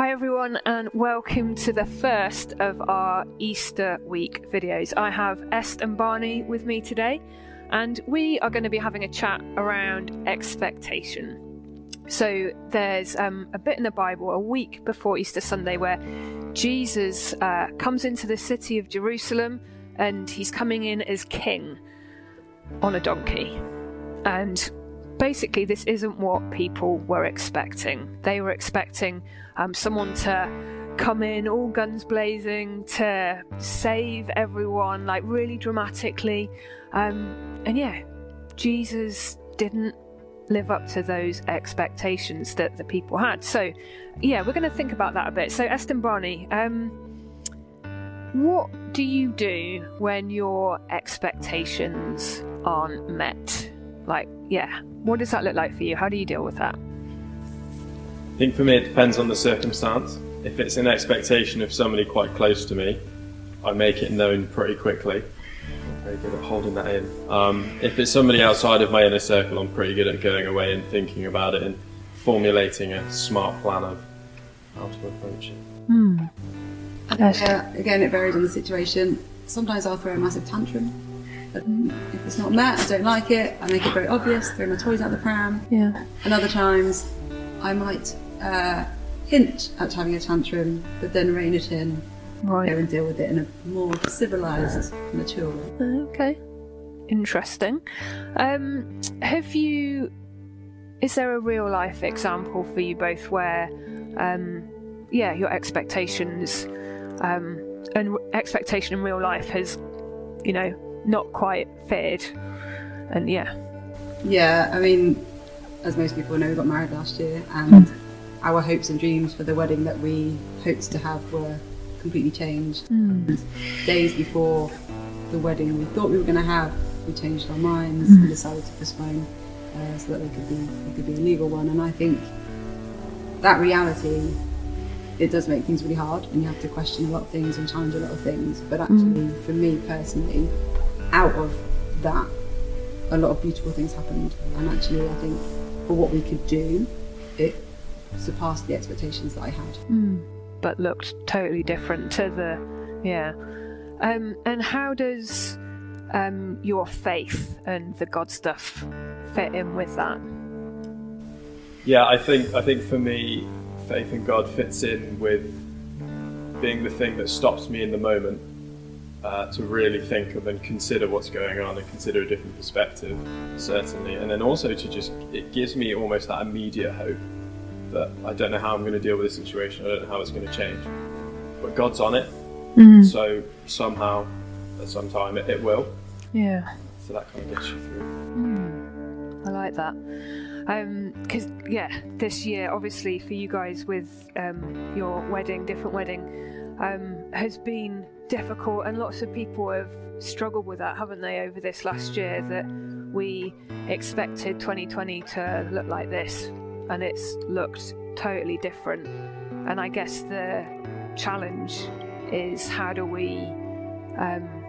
Hi, everyone, and welcome to the first of our Easter week videos. I have Est and Barney with me today, and we are going to be having a chat around expectation. So, there's um, a bit in the Bible a week before Easter Sunday where Jesus uh, comes into the city of Jerusalem and he's coming in as king on a donkey. And basically, this isn't what people were expecting. They were expecting um, someone to come in all guns blazing to save everyone, like really dramatically. Um, and yeah, Jesus didn't live up to those expectations that the people had. So, yeah, we're going to think about that a bit. So, Eston Barney, um, what do you do when your expectations aren't met? Like, yeah, what does that look like for you? How do you deal with that? I think for me it depends on the circumstance. If it's an expectation of somebody quite close to me, I make it known pretty quickly. I'm very good at holding that in. Um, if it's somebody outside of my inner circle, I'm pretty good at going away and thinking about it and formulating a smart plan of how to approach it. Mm. Uh, again, it varies on the situation. Sometimes I'll throw a massive tantrum. But if it's not met, I don't like it. I make it very obvious, throw my toys out the pram. Yeah. And other times, I might uh, hint at having a tantrum, but then rein it in, Right. go and deal with it in a more civilised, mature way. Okay. Interesting. Um, have you? Is there a real life example for you both where, um, yeah, your expectations, um, and expectation in real life has, you know, not quite fitted, and yeah, Yeah, I mean, as most people know, we got married last year, and hmm. our hopes and dreams for the wedding that we hoped to have were completely changed. Hmm. And days before the wedding we thought we were going to have, we changed our minds hmm. and decided to postpone uh, so that it could be it could be a legal one. And I think that reality it does make things really hard, and you have to question a lot of things and challenge a lot of things. But actually, for me personally, out of that a lot of beautiful things happened and actually I think for what we could do it surpassed the expectations that I had. but looked totally different to the, yeah. Um, and how does um, your faith and the God stuff fit in with that? Yeah, I think I think for me, faith in God fits in with being the thing that stops me in the moment uh, to really think of and consider what's going on and consider a different perspective, certainly, and then also to just it gives me almost that immediate hope that I don't know how I'm going to deal with this situation, I don't know how it's going to change, but God's on it, so somehow, at some time, it, it will. Yeah. So that kind of gets you through. I like that. Because, yeah, this year, obviously, for you guys with um, your wedding, different wedding, um, has been difficult, and lots of people have struggled with that, haven't they, over this last year? That we expected 2020 to look like this, and it's looked totally different. And I guess the challenge is how do we. Um,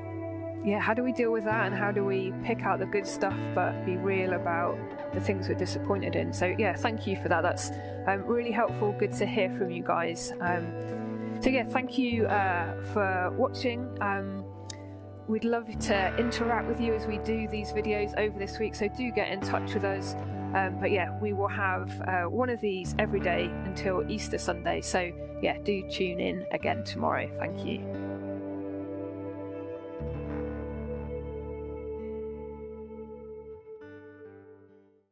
yeah, how do we deal with that and how do we pick out the good stuff but be real about the things we're disappointed in? So, yeah, thank you for that. That's um, really helpful. Good to hear from you guys. Um, so, yeah, thank you uh, for watching. Um, we'd love to interact with you as we do these videos over this week, so do get in touch with us. Um, but yeah, we will have uh, one of these every day until Easter Sunday. So, yeah, do tune in again tomorrow. Thank you.